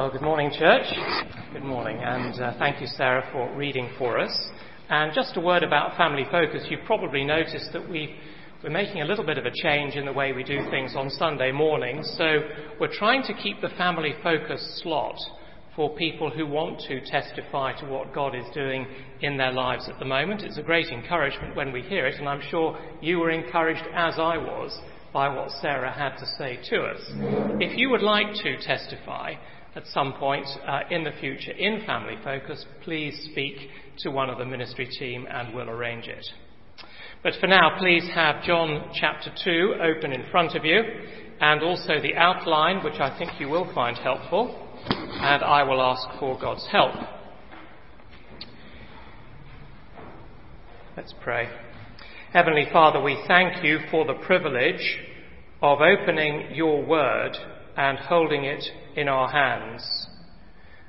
Well, good morning, church. Good morning, and uh, thank you, Sarah, for reading for us. And just a word about family focus. You've probably noticed that we we're making a little bit of a change in the way we do things on Sunday mornings. So we're trying to keep the family focus slot for people who want to testify to what God is doing in their lives at the moment. It's a great encouragement when we hear it, and I'm sure you were encouraged as I was by what Sarah had to say to us. If you would like to testify at some point uh, in the future in Family Focus, please speak to one of the ministry team and we'll arrange it. But for now, please have John chapter 2 open in front of you and also the outline, which I think you will find helpful, and I will ask for God's help. Let's pray. Heavenly Father, we thank you for the privilege of opening your word and holding it in our hands.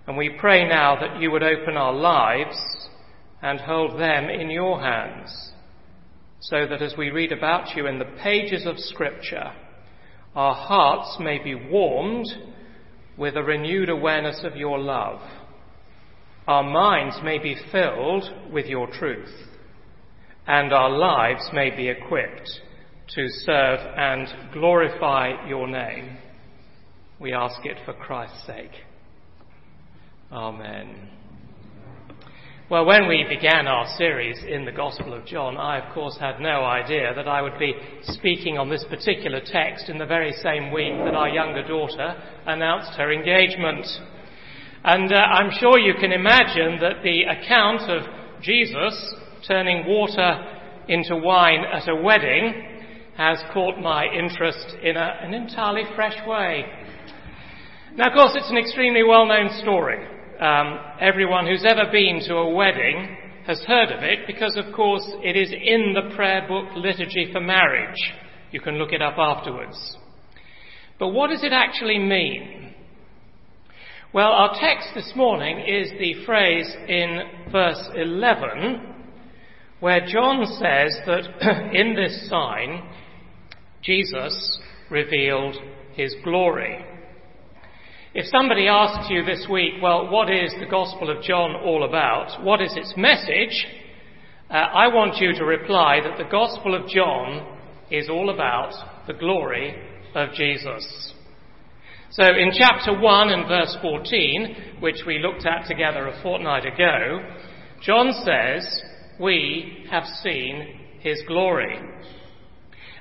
And we pray now that you would open our lives and hold them in your hands, so that as we read about you in the pages of Scripture, our hearts may be warmed with a renewed awareness of your love. Our minds may be filled with your truth and our lives may be equipped to serve and glorify your name. We ask it for Christ's sake. Amen. Well, when we began our series in the Gospel of John, I, of course, had no idea that I would be speaking on this particular text in the very same week that our younger daughter announced her engagement. And uh, I'm sure you can imagine that the account of Jesus turning water into wine at a wedding has caught my interest in a, an entirely fresh way. Now, of course, it's an extremely well known story. Um, everyone who's ever been to a wedding has heard of it because, of course, it is in the prayer book Liturgy for Marriage. You can look it up afterwards. But what does it actually mean? Well, our text this morning is the phrase in verse 11 where John says that in this sign, Jesus revealed his glory. If somebody asks you this week, well, what is the Gospel of John all about? What is its message? Uh, I want you to reply that the Gospel of John is all about the glory of Jesus. So in chapter 1 and verse 14, which we looked at together a fortnight ago, John says, we have seen his glory.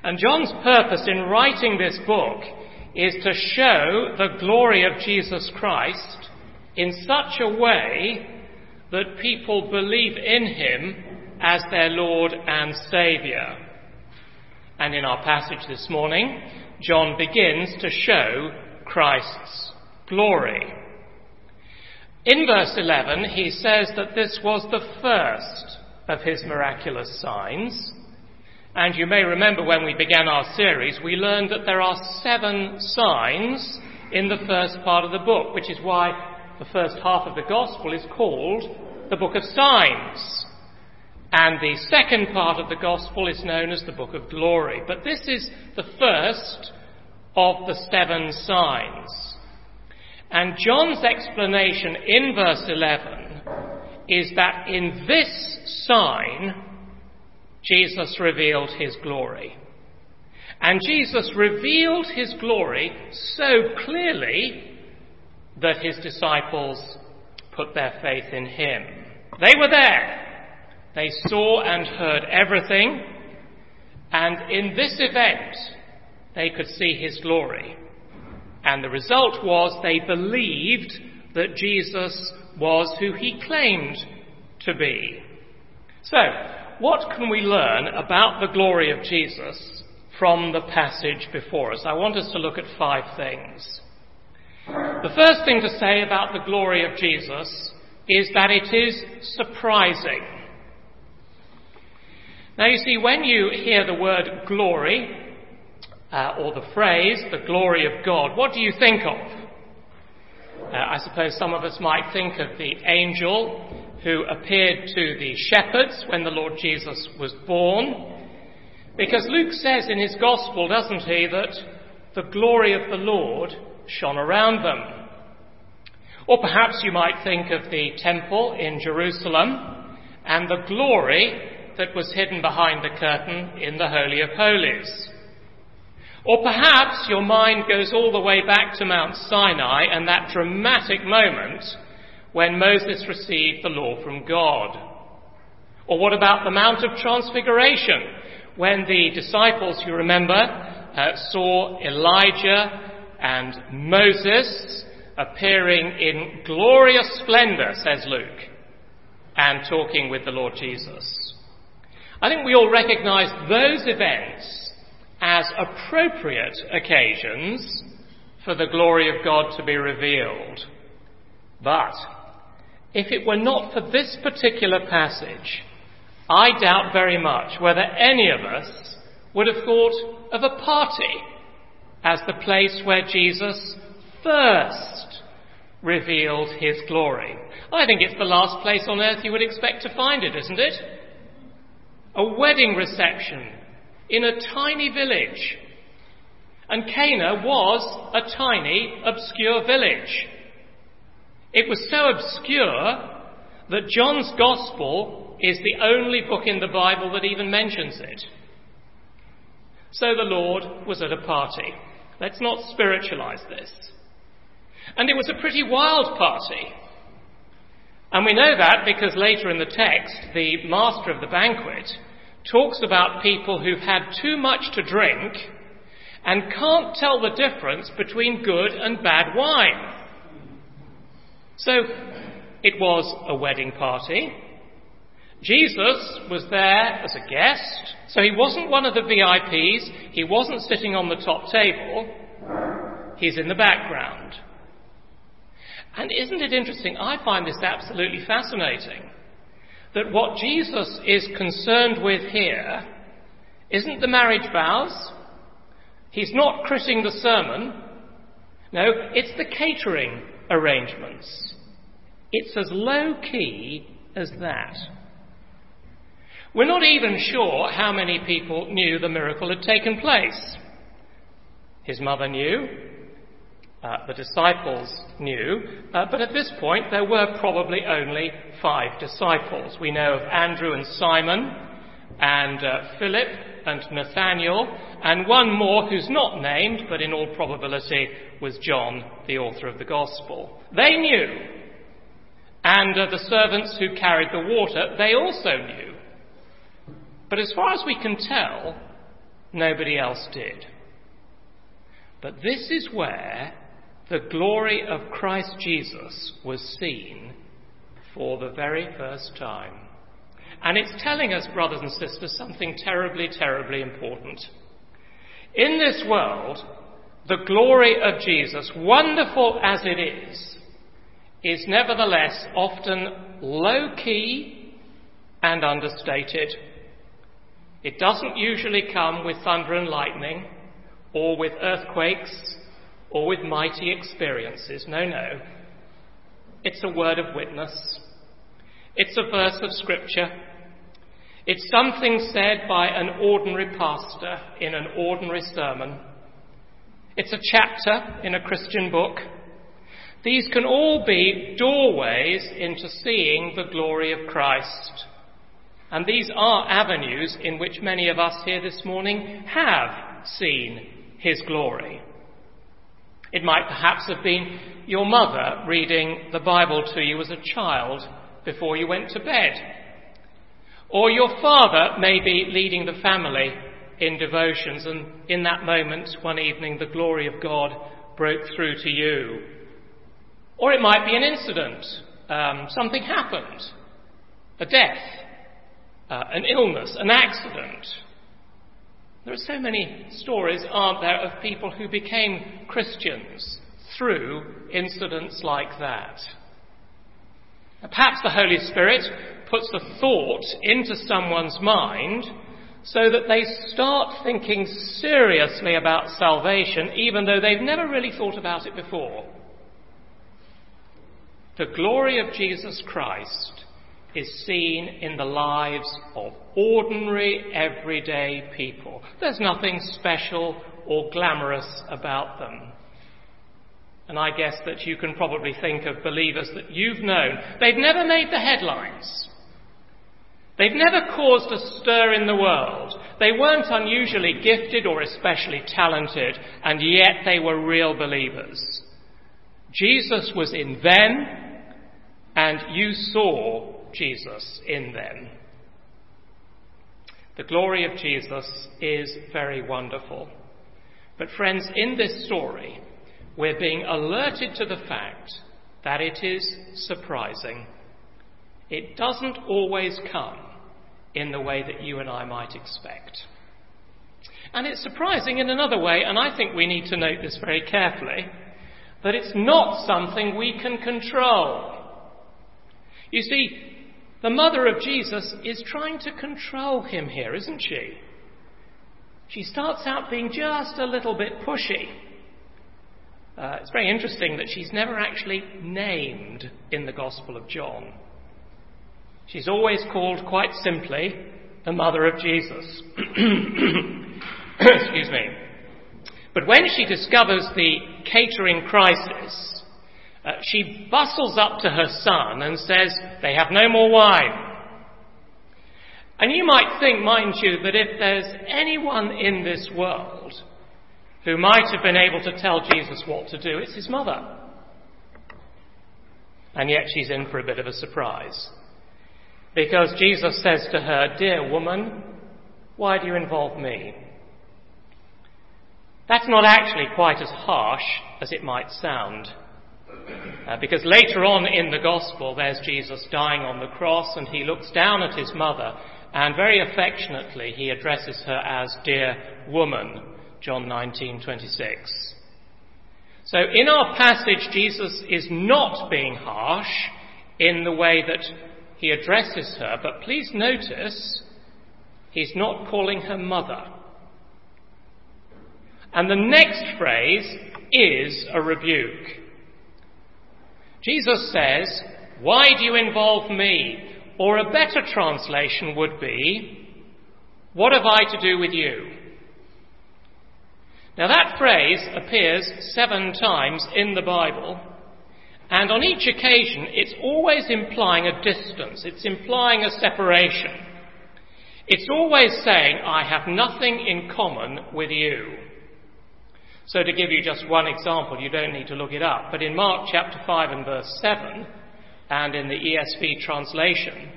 And John's purpose in writing this book is to show the glory of Jesus Christ in such a way that people believe in him as their Lord and Saviour. And in our passage this morning, John begins to show Christ's glory. In verse 11, he says that this was the first of his miraculous signs. And you may remember when we began our series, we learned that there are seven signs in the first part of the book, which is why the first half of the Gospel is called the Book of Signs. And the second part of the Gospel is known as the Book of Glory. But this is the first of the seven signs. And John's explanation in verse 11 is that in this sign, Jesus revealed his glory. And Jesus revealed his glory so clearly that his disciples put their faith in him. They were there. They saw and heard everything. And in this event, they could see his glory. And the result was they believed that Jesus was who he claimed to be. So, what can we learn about the glory of Jesus from the passage before us? I want us to look at five things. The first thing to say about the glory of Jesus is that it is surprising. Now, you see, when you hear the word glory, uh, or the phrase, the glory of God, what do you think of? Uh, I suppose some of us might think of the angel who appeared to the shepherds when the Lord Jesus was born. Because Luke says in his gospel, doesn't he, that the glory of the Lord shone around them. Or perhaps you might think of the temple in Jerusalem and the glory that was hidden behind the curtain in the Holy of Holies. Or perhaps your mind goes all the way back to Mount Sinai and that dramatic moment when Moses received the law from God. Or what about the Mount of Transfiguration when the disciples, you remember, uh, saw Elijah and Moses appearing in glorious splendor, says Luke, and talking with the Lord Jesus. I think we all recognize those events as appropriate occasions for the glory of God to be revealed. But if it were not for this particular passage, I doubt very much whether any of us would have thought of a party as the place where Jesus first revealed his glory. I think it's the last place on earth you would expect to find it, isn't it? A wedding reception in a tiny village. And Cana was a tiny, obscure village. It was so obscure that John's Gospel is the only book in the Bible that even mentions it. So the Lord was at a party. Let's not spiritualize this. And it was a pretty wild party. And we know that because later in the text, the master of the banquet talks about people who've had too much to drink and can't tell the difference between good and bad wine. So it was a wedding party. Jesus was there as a guest, so he wasn't one of the VIPs, he wasn't sitting on the top table, he's in the background. And isn't it interesting? I find this absolutely fascinating that what Jesus is concerned with here isn't the marriage vows. He's not critting the sermon. No, it's the catering arrangements. It's as low key as that. We're not even sure how many people knew the miracle had taken place. His mother knew, uh, the disciples knew, uh, but at this point there were probably only five disciples. We know of Andrew and Simon, and uh, Philip and Nathaniel, and one more who's not named, but in all probability was John, the author of the Gospel. They knew. And uh, the servants who carried the water, they also knew. But as far as we can tell, nobody else did. But this is where the glory of Christ Jesus was seen for the very first time. And it's telling us, brothers and sisters, something terribly, terribly important. In this world, the glory of Jesus, wonderful as it is, is nevertheless often low key and understated. It doesn't usually come with thunder and lightning or with earthquakes or with mighty experiences. No, no. It's a word of witness. It's a verse of Scripture. It's something said by an ordinary pastor in an ordinary sermon. It's a chapter in a Christian book. These can all be doorways into seeing the glory of Christ. And these are avenues in which many of us here this morning have seen his glory. It might perhaps have been your mother reading the Bible to you as a child before you went to bed. Or your father may be leading the family in devotions, and in that moment, one evening, the glory of God broke through to you. Or it might be an incident. Um, something happened. A death. Uh, an illness. An accident. There are so many stories, aren't there, of people who became Christians through incidents like that. Perhaps the Holy Spirit puts a thought into someone's mind so that they start thinking seriously about salvation, even though they've never really thought about it before. The glory of Jesus Christ is seen in the lives of ordinary, everyday people. There's nothing special or glamorous about them. and I guess that you can probably think of believers that you've known, they've never made the headlines. They've never caused a stir in the world. They weren't unusually gifted or especially talented, and yet they were real believers. Jesus was in them, and you saw Jesus in them. The glory of Jesus is very wonderful. But, friends, in this story, we're being alerted to the fact that it is surprising. It doesn't always come in the way that you and I might expect. And it's surprising in another way, and I think we need to note this very carefully, that it's not something we can control. You see, the mother of Jesus is trying to control him here, isn't she? She starts out being just a little bit pushy. Uh, it's very interesting that she's never actually named in the Gospel of John. She's always called quite simply the mother of Jesus. Excuse me. But when she discovers the catering crisis, uh, she bustles up to her son and says, They have no more wine. And you might think, mind you, that if there's anyone in this world who might have been able to tell Jesus what to do, it's his mother. And yet she's in for a bit of a surprise. Because Jesus says to her, Dear woman, why do you involve me? That's not actually quite as harsh as it might sound. Uh, because later on in the Gospel, there's Jesus dying on the cross, and he looks down at his mother, and very affectionately he addresses her as dear woman, John 19:26. So in our passage, Jesus is not being harsh in the way that he addresses her, but please notice he's not calling her mother. And the next phrase is a rebuke. Jesus says, Why do you involve me? Or a better translation would be, What have I to do with you? Now that phrase appears seven times in the Bible, and on each occasion, it's always implying a distance, it's implying a separation. It's always saying, I have nothing in common with you. So, to give you just one example, you don't need to look it up, but in Mark chapter 5 and verse 7, and in the ESV translation,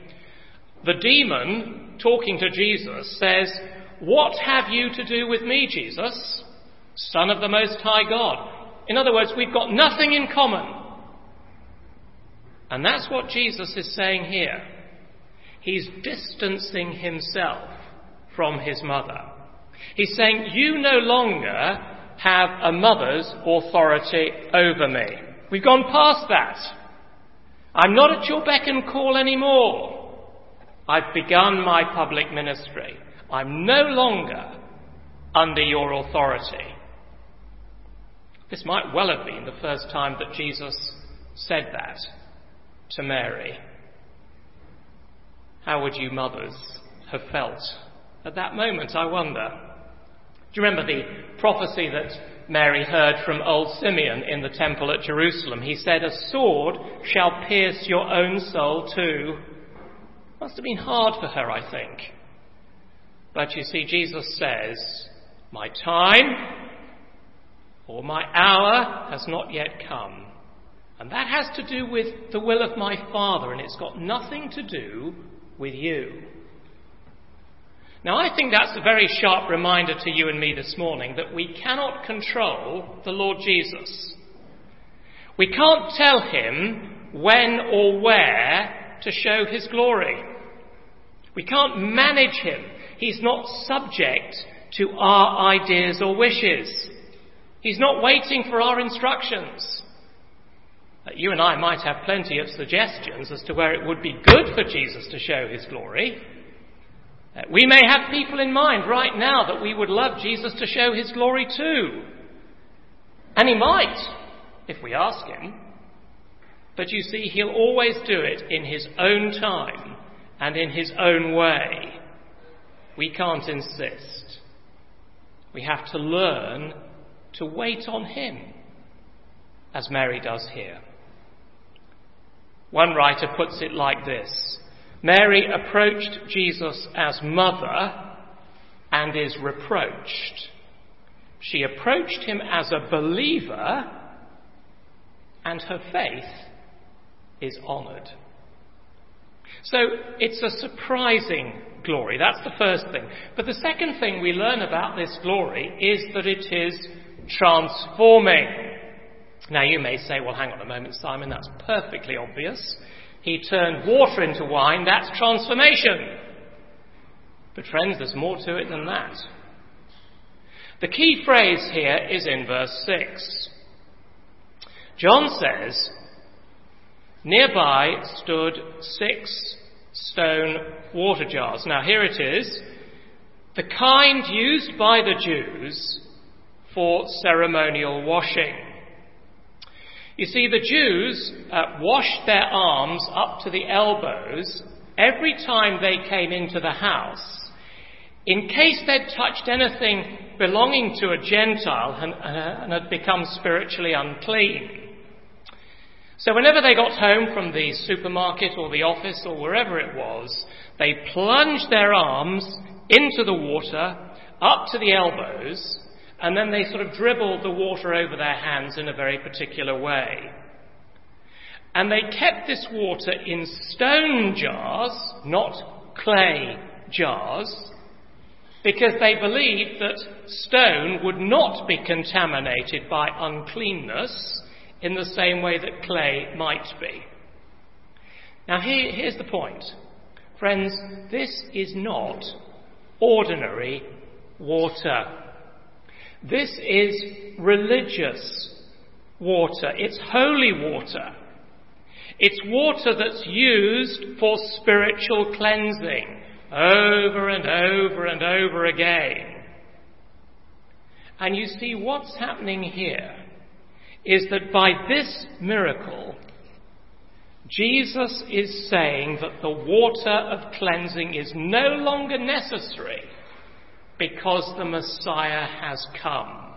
the demon, talking to Jesus, says, What have you to do with me, Jesus, Son of the Most High God? In other words, we've got nothing in common. And that's what Jesus is saying here. He's distancing himself from his mother. He's saying, You no longer have a mother's authority over me. We've gone past that. I'm not at your beck and call anymore. I've begun my public ministry. I'm no longer under your authority. This might well have been the first time that Jesus said that to Mary. How would you mothers have felt at that moment, I wonder? Do you remember the prophecy that Mary heard from old Simeon in the temple at Jerusalem? He said, A sword shall pierce your own soul too. Must have been hard for her, I think. But you see, Jesus says, My time or my hour has not yet come. And that has to do with the will of my Father, and it's got nothing to do with you. Now, I think that's a very sharp reminder to you and me this morning that we cannot control the Lord Jesus. We can't tell him when or where to show his glory. We can't manage him. He's not subject to our ideas or wishes. He's not waiting for our instructions. Uh, you and I might have plenty of suggestions as to where it would be good for Jesus to show his glory. Uh, we may have people in mind right now that we would love Jesus to show his glory to. And he might, if we ask him. But you see, he'll always do it in his own time and in his own way. We can't insist. We have to learn to wait on him. as Mary does here. One writer puts it like this Mary approached Jesus as mother and is reproached. She approached him as a believer and her faith is honoured. So it's a surprising glory. That's the first thing. But the second thing we learn about this glory is that it is transforming. Now you may say, well, hang on a moment, Simon, that's perfectly obvious. He turned water into wine, that's transformation. But friends, there's more to it than that. The key phrase here is in verse 6. John says, Nearby stood six stone water jars. Now, here it is the kind used by the Jews for ceremonial washing. You see, the Jews uh, washed their arms up to the elbows every time they came into the house in case they'd touched anything belonging to a Gentile and, uh, and had become spiritually unclean. So whenever they got home from the supermarket or the office or wherever it was, they plunged their arms into the water up to the elbows and then they sort of dribbled the water over their hands in a very particular way. And they kept this water in stone jars, not clay jars, because they believed that stone would not be contaminated by uncleanness in the same way that clay might be. Now, here, here's the point. Friends, this is not ordinary water. This is religious water. It's holy water. It's water that's used for spiritual cleansing over and over and over again. And you see what's happening here is that by this miracle, Jesus is saying that the water of cleansing is no longer necessary because the Messiah has come.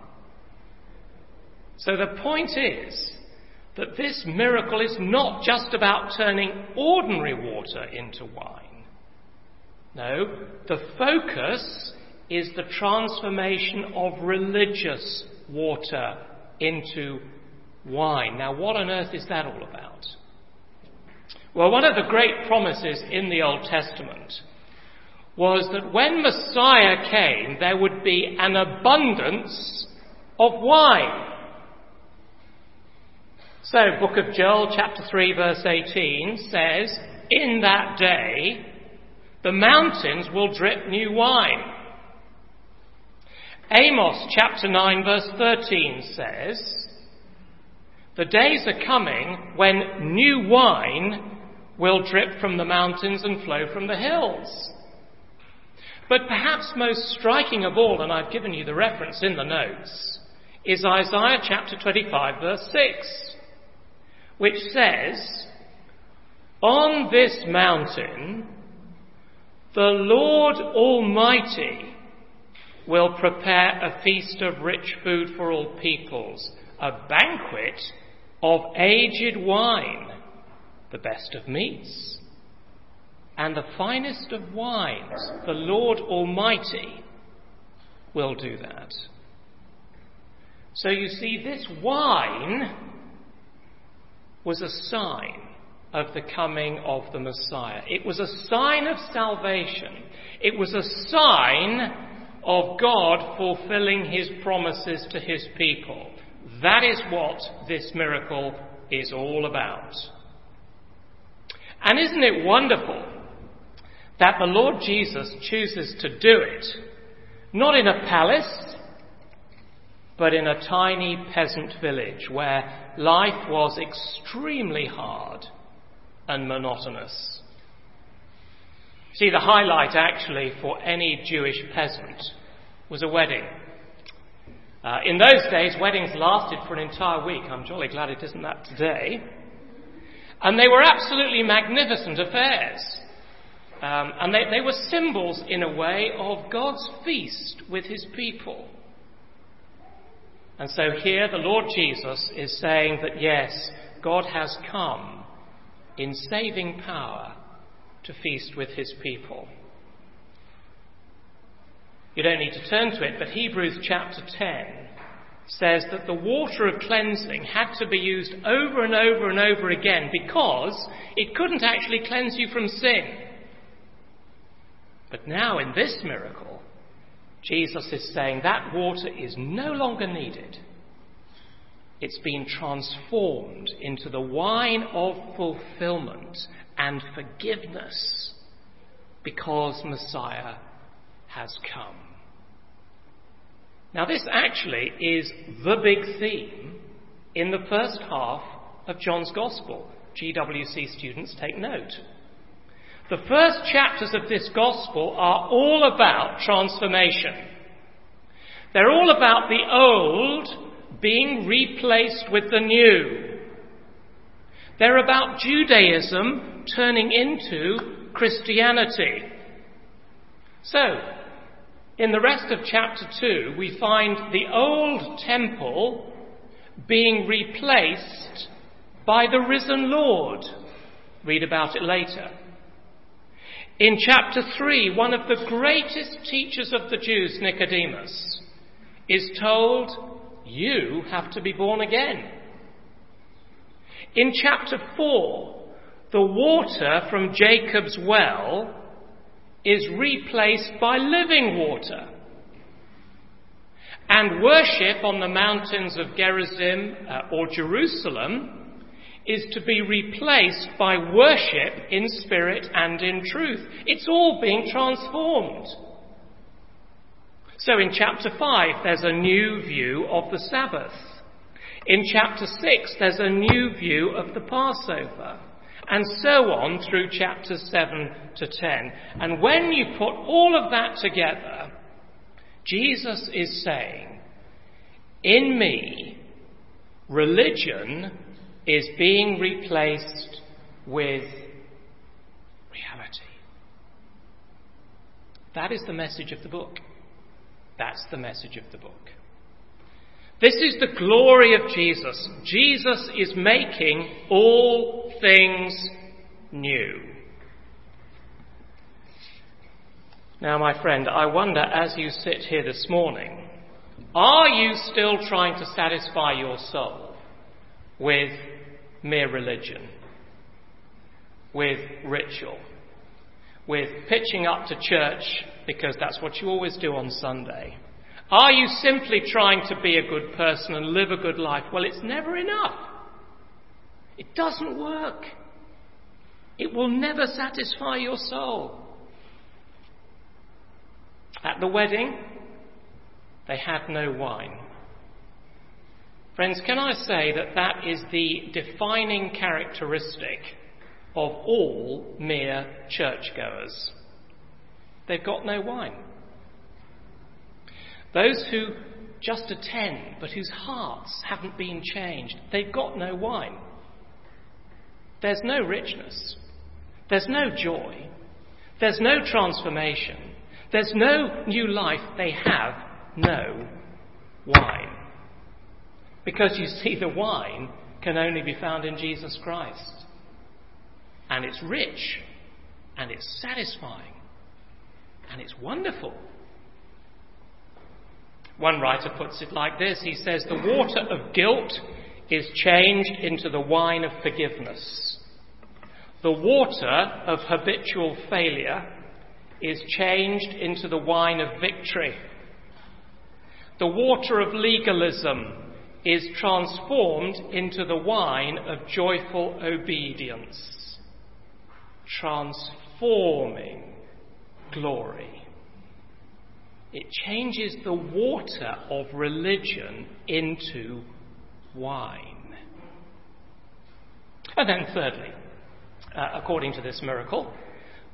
So the point is that this miracle is not just about turning ordinary water into wine. No, the focus is the transformation of religious water into wine. Now, what on earth is that all about? Well, one of the great promises in the Old Testament was that when Messiah came, there would be an abundance of wine. So, Book of Joel, chapter 3, verse 18 says, In that day, the mountains will drip new wine. Amos, chapter 9, verse 13 says, the days are coming when new wine will drip from the mountains and flow from the hills. But perhaps most striking of all, and I've given you the reference in the notes, is Isaiah chapter 25, verse 6, which says, On this mountain, the Lord Almighty will prepare a feast of rich food for all peoples, a banquet of aged wine, the best of meats, and the finest of wines. The Lord Almighty will do that. So you see, this wine was a sign of the coming of the Messiah. It was a sign of salvation. It was a sign of God fulfilling his promises to his people. That is what this miracle is all about. And isn't it wonderful that the Lord Jesus chooses to do it, not in a palace, but in a tiny peasant village where life was extremely hard and monotonous. See, the highlight actually for any Jewish peasant was a wedding. Uh, in those days, weddings lasted for an entire week. I'm jolly glad it isn't that today. And they were absolutely magnificent affairs. Um, and they, they were symbols, in a way, of God's feast with his people. And so here the Lord Jesus is saying that yes, God has come in saving power to feast with his people. You don't need to turn to it, but Hebrews chapter 10 says that the water of cleansing had to be used over and over and over again because it couldn't actually cleanse you from sin. But now in this miracle, Jesus is saying that water is no longer needed. It's been transformed into the wine of fulfillment and forgiveness because Messiah has come. Now, this actually is the big theme in the first half of John's Gospel. GWC students take note. The first chapters of this Gospel are all about transformation. They're all about the old being replaced with the new. They're about Judaism turning into Christianity. So, in the rest of chapter 2, we find the old temple being replaced by the risen Lord. Read about it later. In chapter 3, one of the greatest teachers of the Jews, Nicodemus, is told, You have to be born again. In chapter 4, the water from Jacob's well is replaced by living water. And worship on the mountains of Gerizim uh, or Jerusalem is to be replaced by worship in spirit and in truth. It's all being transformed. So in chapter 5, there's a new view of the Sabbath. In chapter 6, there's a new view of the Passover. And so on through chapters 7 to 10. And when you put all of that together, Jesus is saying, in me, religion is being replaced with reality. That is the message of the book. That's the message of the book. This is the glory of Jesus. Jesus is making all things new. Now, my friend, I wonder as you sit here this morning, are you still trying to satisfy your soul with mere religion, with ritual, with pitching up to church because that's what you always do on Sunday? Are you simply trying to be a good person and live a good life? Well, it's never enough. It doesn't work. It will never satisfy your soul. At the wedding, they had no wine. Friends, can I say that that is the defining characteristic of all mere churchgoers? They've got no wine. Those who just attend but whose hearts haven't been changed, they've got no wine. There's no richness. There's no joy. There's no transformation. There's no new life. They have no wine. Because you see, the wine can only be found in Jesus Christ. And it's rich, and it's satisfying, and it's wonderful. One writer puts it like this He says, The water of guilt is changed into the wine of forgiveness. The water of habitual failure is changed into the wine of victory. The water of legalism is transformed into the wine of joyful obedience, transforming glory. It changes the water of religion into wine. And then, thirdly, uh, according to this miracle,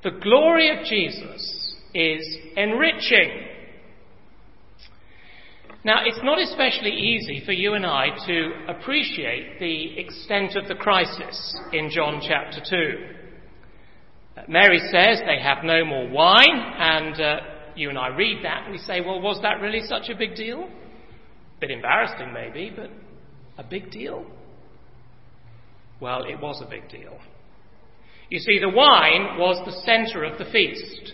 the glory of Jesus is enriching. Now, it's not especially easy for you and I to appreciate the extent of the crisis in John chapter 2. Uh, Mary says they have no more wine, and uh, you and I read that and we say, well, was that really such a big deal? A bit embarrassing, maybe, but a big deal? Well, it was a big deal. You see, the wine was the centre of the feast.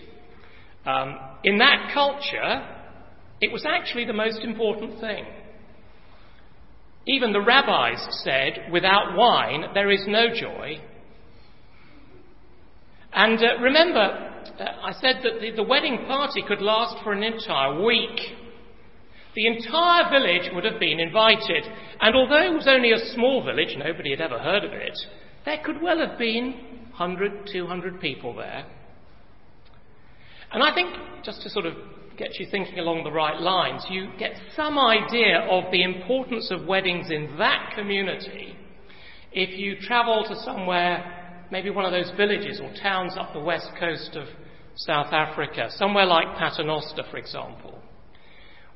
Um, in that culture, it was actually the most important thing. Even the rabbis said, without wine, there is no joy. And uh, remember, uh, I said that the, the wedding party could last for an entire week. The entire village would have been invited, and although it was only a small village, nobody had ever heard of it, there could well have been 100, 200 people there. And I think, just to sort of get you thinking along the right lines, you get some idea of the importance of weddings in that community if you travel to somewhere, maybe one of those villages or towns up the west coast of South Africa, somewhere like Paternoster, for example,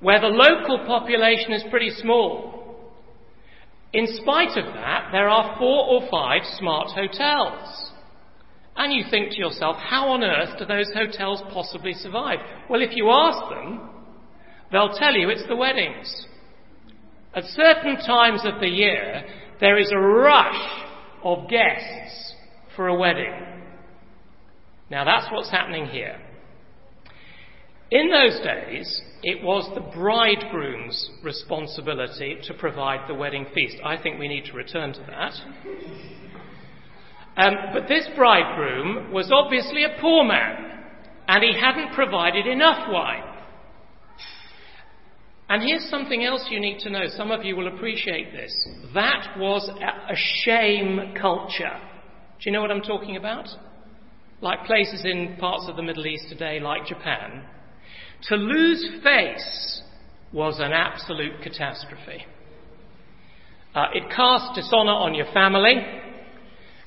where the local population is pretty small. In spite of that, there are four or five smart hotels. And you think to yourself, how on earth do those hotels possibly survive? Well, if you ask them, they'll tell you it's the weddings. At certain times of the year, there is a rush of guests for a wedding. Now that's what's happening here. In those days, it was the bridegroom's responsibility to provide the wedding feast. I think we need to return to that. Um, but this bridegroom was obviously a poor man, and he hadn't provided enough wine. And here's something else you need to know. Some of you will appreciate this. That was a shame culture. Do you know what I'm talking about? Like places in parts of the Middle East today, like Japan. To lose face was an absolute catastrophe. Uh, it cast dishonour on your family.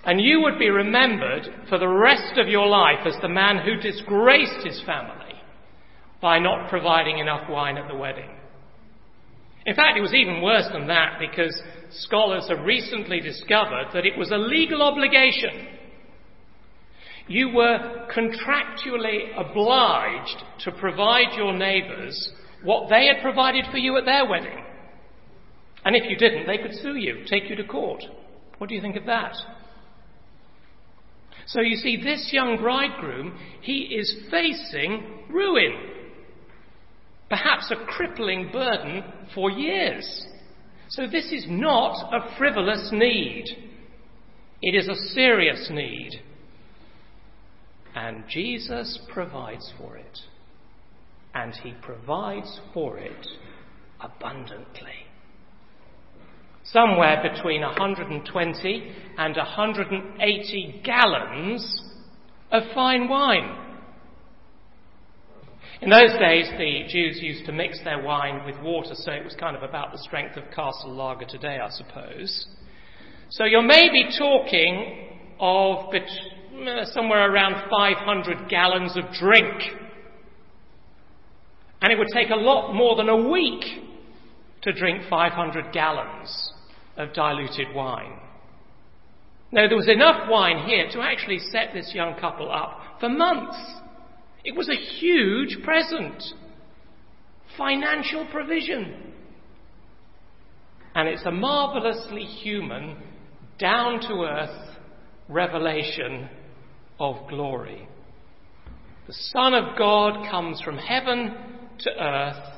And you would be remembered for the rest of your life as the man who disgraced his family by not providing enough wine at the wedding. In fact, it was even worse than that because scholars have recently discovered that it was a legal obligation. You were contractually obliged to provide your neighbours what they had provided for you at their wedding. And if you didn't, they could sue you, take you to court. What do you think of that? So you see, this young bridegroom, he is facing ruin. Perhaps a crippling burden for years. So this is not a frivolous need. It is a serious need. And Jesus provides for it. And he provides for it abundantly somewhere between 120 and 180 gallons of fine wine. In those days, the Jews used to mix their wine with water, so it was kind of about the strength of castle lager today, I suppose. So you're maybe talking of uh, somewhere around 500 gallons of drink. And it would take a lot more than a week to drink 500 gallons of diluted wine. Now, there was enough wine here to actually set this young couple up for months. It was a huge present, financial provision. And it's a marvelously human, down to earth revelation of glory. The Son of God comes from heaven to earth,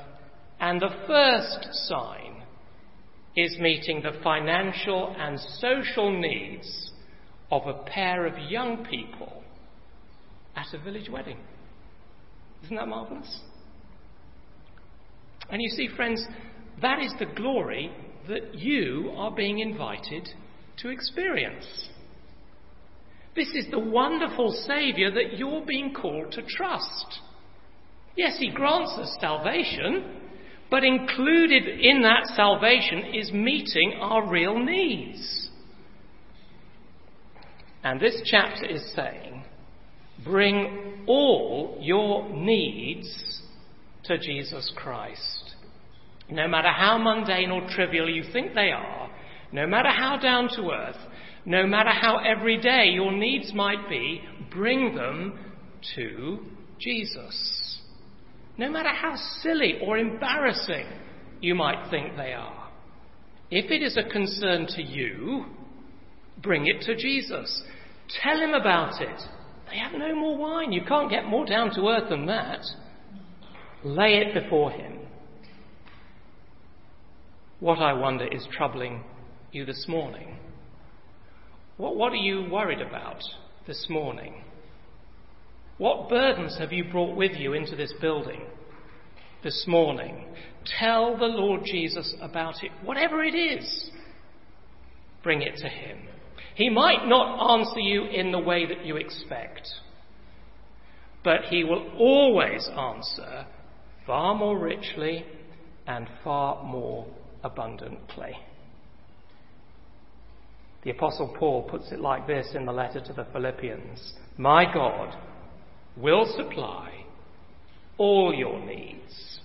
and the first sign is meeting the financial and social needs of a pair of young people at a village wedding. Isn't that marvellous? And you see, friends, that is the glory that you are being invited to experience. This is the wonderful Saviour that you're being called to trust. Yes, He grants us salvation, but included in that salvation is meeting our real needs. And this chapter is saying, bring all your needs to Jesus Christ. No matter how mundane or trivial you think they are, no matter how down to earth, no matter how everyday your needs might be, bring them to Jesus no matter how silly or embarrassing you might think they are. If it is a concern to you, bring it to Jesus. Tell him about it. They have no more wine. You can't get more down to earth than that. Lay it before him. What I wonder is troubling you this morning. What, what are you worried about this morning? What burdens have you brought with you into this building this morning? Tell the Lord Jesus about it, whatever it is. Bring it to Him. He might not answer you in the way that you expect, but He will always answer far more richly and far more abundantly. The Apostle Paul puts it like this in the letter to the Philippians My God will supply all your needs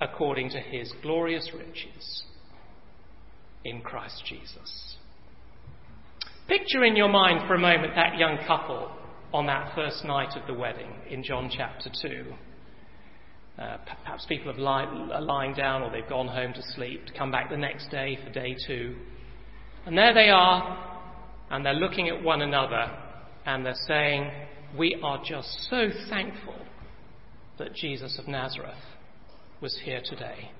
according to his glorious riches in Christ Jesus. Picture in your mind for a moment that young couple on that first night of the wedding in John chapter 2. Uh, perhaps people have are lying down or they've gone home to sleep to come back the next day for day two. And there they are, and they're looking at one another, and they're saying, We are just so thankful that Jesus of Nazareth was here today.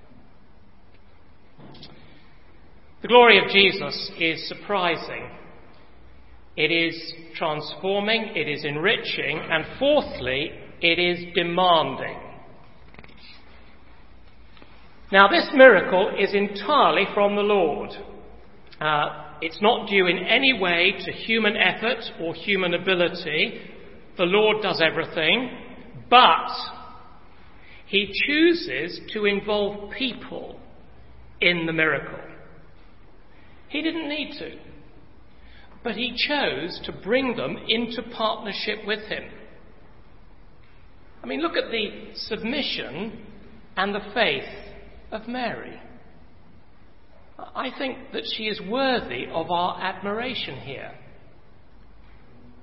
The glory of Jesus is surprising. It is transforming, it is enriching, and fourthly, it is demanding. Now, this miracle is entirely from the Lord. Uh, it's not due in any way to human effort or human ability. The Lord does everything, but He chooses to involve people in the miracle. He didn't need to, but He chose to bring them into partnership with Him. I mean, look at the submission and the faith of Mary. I think that she is worthy of our admiration here.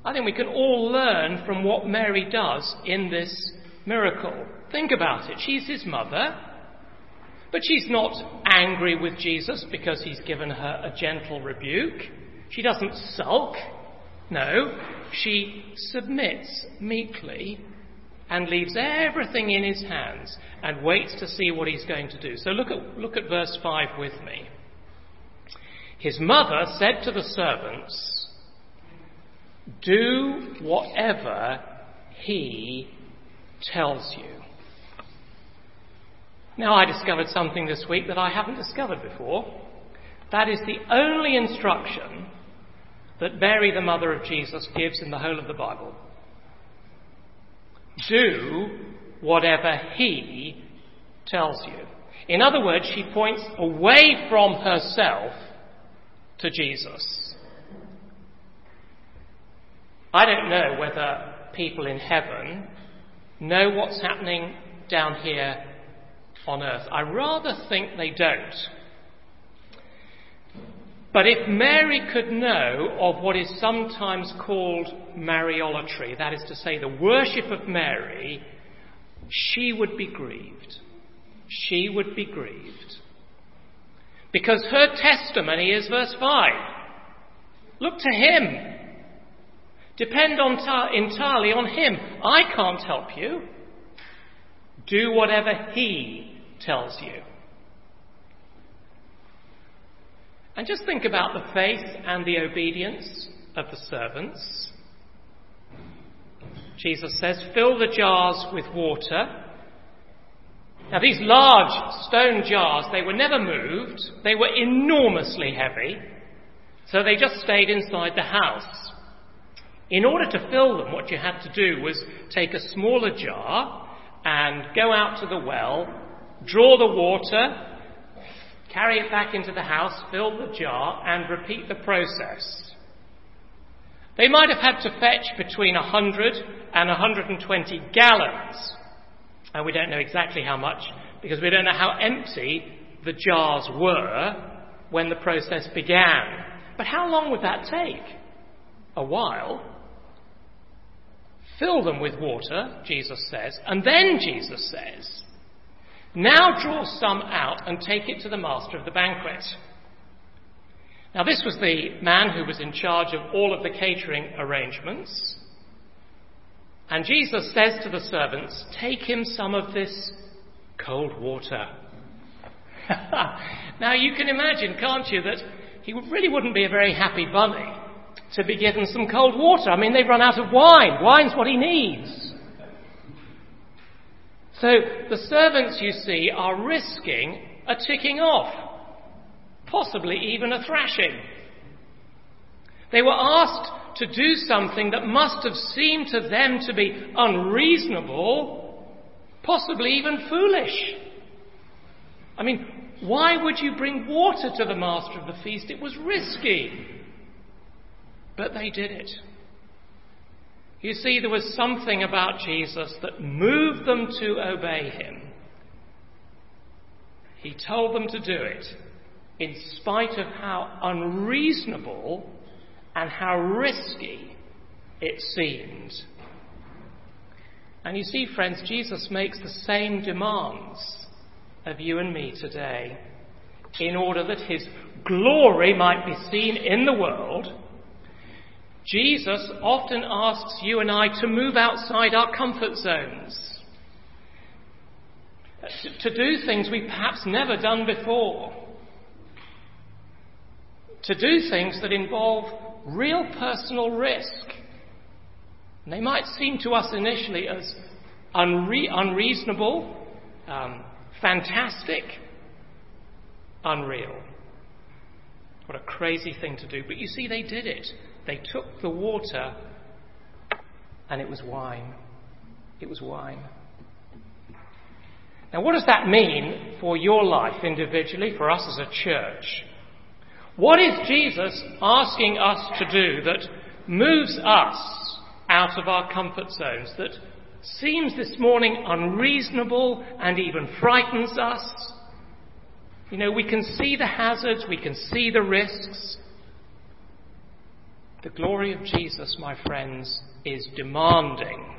I think we can all learn from what Mary does in this miracle. Think about it. She's his mother, but she's not angry with Jesus because he's given her a gentle rebuke. She doesn't sulk. No, she submits meekly and leaves everything in his hands and waits to see what he's going to do. So look at, look at verse 5 with me. His mother said to the servants, Do whatever he tells you. Now, I discovered something this week that I haven't discovered before. That is the only instruction that Mary, the mother of Jesus, gives in the whole of the Bible. Do whatever he tells you. In other words, she points away from herself to Jesus. I don't know whether people in heaven know what's happening down here on earth. I rather think they don't. But if Mary could know of what is sometimes called Mariolatry, that is to say, the worship of Mary, she would be grieved. She would be grieved. Because her testimony is verse 5. Look to Him. Depend on ta- entirely on Him. I can't help you. Do whatever He tells you. And just think about the faith and the obedience of the servants. Jesus says, Fill the jars with water. Now, these large stone jars, they were never moved. They were enormously heavy. So they just stayed inside the house. In order to fill them, what you had to do was take a smaller jar and go out to the well, draw the water, carry it back into the house, fill the jar, and repeat the process. They might have had to fetch between 100 and 120 gallons and we don't know exactly how much because we don't know how empty the jars were when the process began. But how long would that take? A while. Fill them with water, Jesus says, and then Jesus says, Now draw some out and take it to the master of the banquet. Now, this was the man who was in charge of all of the catering arrangements. And Jesus says to the servants, Take him some of this cold water. now, you can imagine, can't you, that he really wouldn't be a very happy bunny to be given some cold water. I mean, they've run out of wine. Wine's what he needs. So the servants, you see, are risking a ticking off, possibly even a thrashing. They were asked to do something that must have seemed to them to be unreasonable, possibly even foolish. I mean, why would you bring water to the master of the feast? It was risky. But they did it. You see, there was something about Jesus that moved them to obey him. He told them to do it in spite of how unreasonable and how risky it seemed. And you see, friends, Jesus makes the same demands of you and me today in order that his glory might be seen in the world. Jesus often asks you and I to move outside our comfort zones, to do things we've perhaps never done before, to do things that involve real personal risk. And they might seem to us initially as unre- unreasonable, um, fantastic, unreal. What a crazy thing to do. But you see, they did it. They took the water and it was wine. It was wine. Now, what does that mean for your life individually, for us as a church? What is Jesus asking us to do that moves us out of our comfort zones, that seems this morning unreasonable and even frightens us. You know, we can see the hazards, we can see the risks. The glory of Jesus, my friends, is demanding.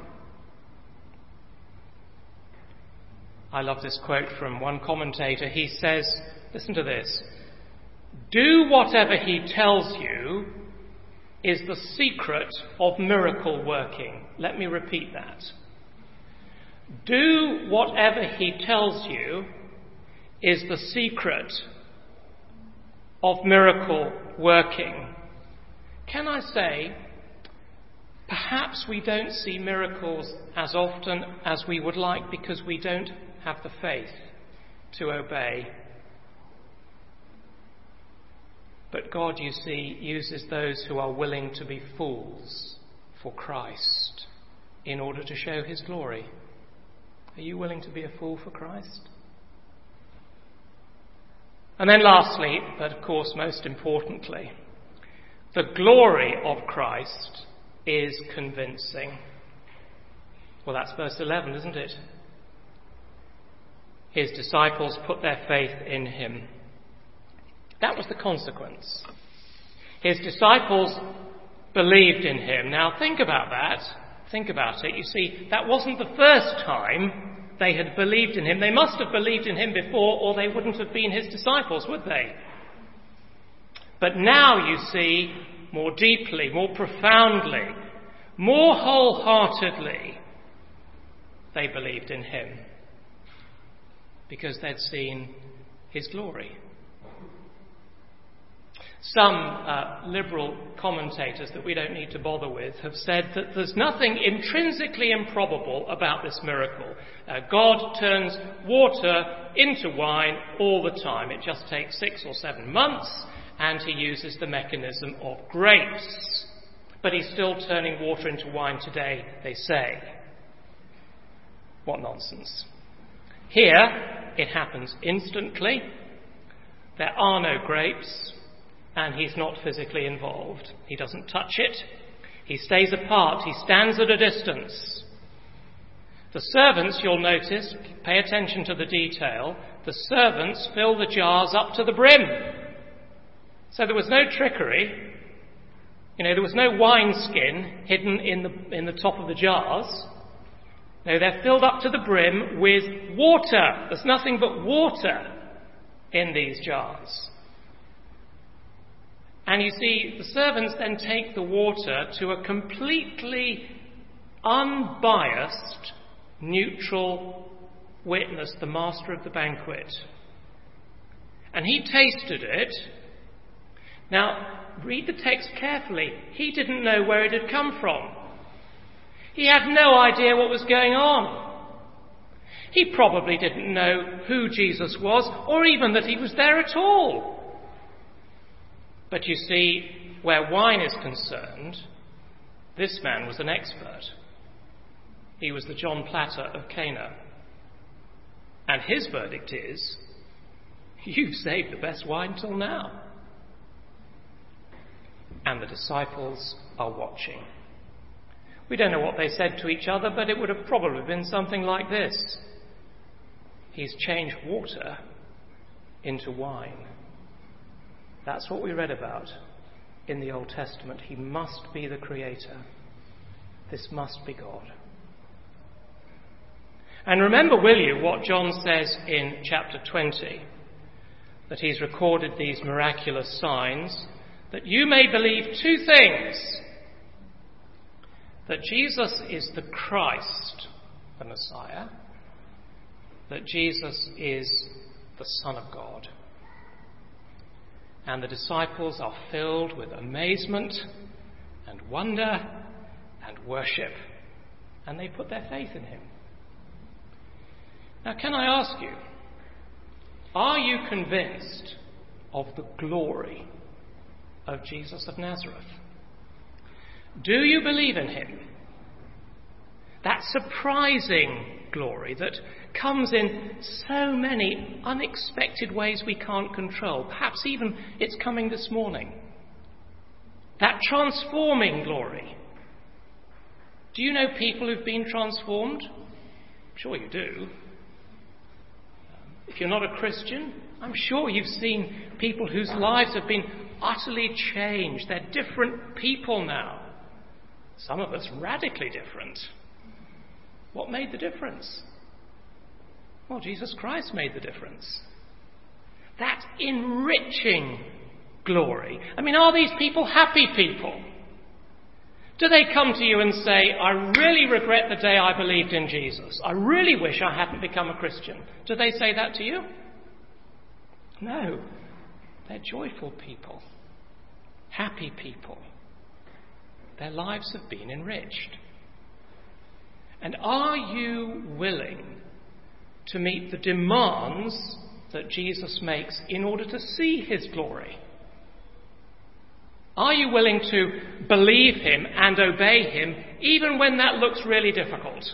I love this quote from one commentator. He says, listen to this. Do whatever he tells you is the secret of miracle working. Let me repeat that. Do whatever he tells you is the secret of miracle working. Can I say, perhaps we don't see miracles as often as we would like because we don't have the faith to obey. But God, you see, uses those who are willing to be fools for Christ in order to show his glory. Are you willing to be a fool for Christ? And then, lastly, but of course most importantly, the glory of Christ is convincing. Well, that's verse 11, isn't it? His disciples put their faith in him. That was the consequence. His disciples believed in him. Now, think about that. Think about it. You see, that wasn't the first time they had believed in him. They must have believed in him before, or they wouldn't have been his disciples, would they? But now you see, more deeply, more profoundly, more wholeheartedly, they believed in him because they'd seen his glory. Some uh, liberal commentators that we don't need to bother with have said that there's nothing intrinsically improbable about this miracle. Uh, God turns water into wine all the time. It just takes six or seven months, and he uses the mechanism of grace. But he's still turning water into wine today, they say. What nonsense. Here, it happens instantly. There are no grapes and he's not physically involved. He doesn't touch it. He stays apart. He stands at a distance. The servants, you'll notice, pay attention to the detail, the servants fill the jars up to the brim. So there was no trickery. You know, there was no wineskin hidden in the, in the top of the jars. No, they're filled up to the brim with water. There's nothing but water in these jars. And you see, the servants then take the water to a completely unbiased, neutral witness, the master of the banquet. And he tasted it. Now, read the text carefully. He didn't know where it had come from. He had no idea what was going on. He probably didn't know who Jesus was or even that he was there at all. But you see, where wine is concerned, this man was an expert. He was the John Platter of Cana. And his verdict is you've saved the best wine till now. And the disciples are watching. We don't know what they said to each other, but it would have probably been something like this He's changed water into wine. That's what we read about in the Old Testament. He must be the Creator. This must be God. And remember, will you, what John says in chapter 20 that he's recorded these miraculous signs, that you may believe two things that Jesus is the Christ, the Messiah, that Jesus is the Son of God and the disciples are filled with amazement and wonder and worship, and they put their faith in him. Now, can I ask you, are you convinced of the glory of Jesus of Nazareth? Do you believe in him? That surprising glory that comes in so many unexpected ways we can't control. Perhaps even it's coming this morning. That transforming glory. Do you know people who've been transformed? I'm sure you do. If you're not a Christian, I'm sure you've seen people whose lives have been utterly changed. They're different people now. Some of us radically different. What made the difference? Well, Jesus Christ made the difference. That enriching glory. I mean, are these people happy people? Do they come to you and say, I really regret the day I believed in Jesus. I really wish I hadn't become a Christian? Do they say that to you? No. They're joyful people, happy people. Their lives have been enriched. And are you willing to meet the demands that Jesus makes in order to see his glory? Are you willing to believe him and obey him even when that looks really difficult?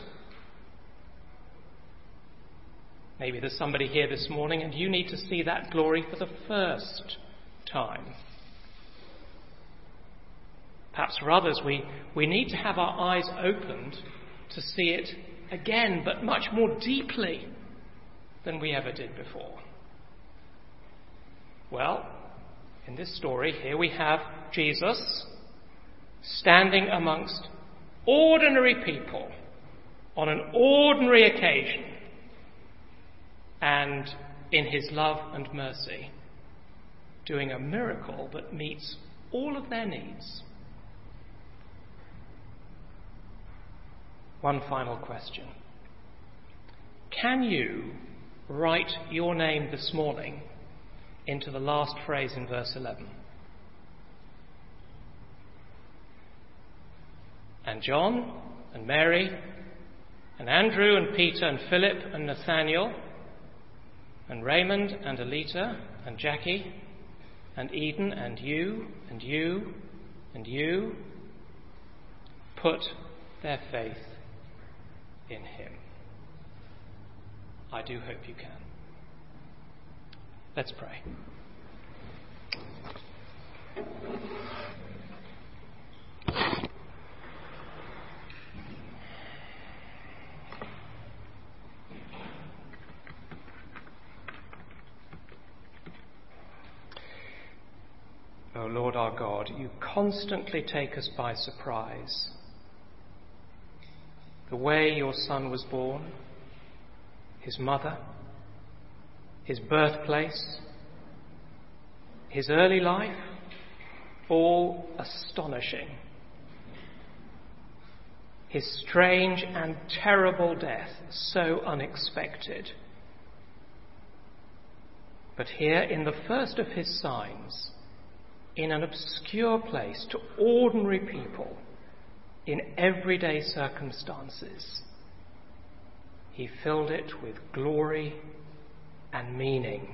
Maybe there's somebody here this morning and you need to see that glory for the first time. Perhaps for others, we, we need to have our eyes opened to see it again, but much more deeply than we ever did before. Well, in this story, here we have Jesus standing amongst ordinary people on an ordinary occasion and in his love and mercy, doing a miracle that meets all of their needs. One final question Can you write your name this morning into the last phrase in verse 11. And John and Mary and Andrew and Peter and Philip and Nathaniel and Raymond and Alita and Jackie and Eden and you and you and you put their faith in him. I do hope you can. Let's pray. O Lord our God, you constantly take us by surprise the way your son was born, his mother, his birthplace, his early life, all astonishing. His strange and terrible death, so unexpected. But here, in the first of his signs, in an obscure place to ordinary people in everyday circumstances, he filled it with glory and meaning.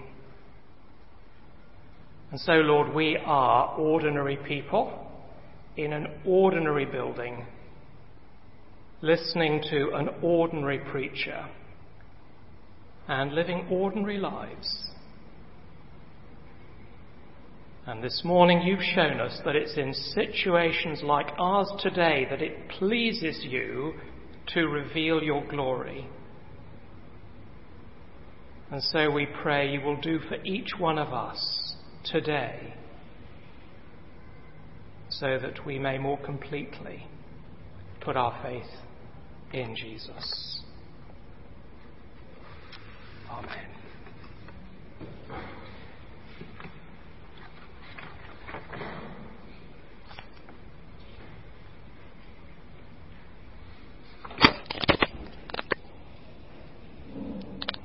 And so, Lord, we are ordinary people in an ordinary building, listening to an ordinary preacher and living ordinary lives. And this morning you've shown us that it's in situations like ours today that it pleases you to reveal your glory. And so we pray you will do for each one of us today so that we may more completely put our faith in Jesus. Amen.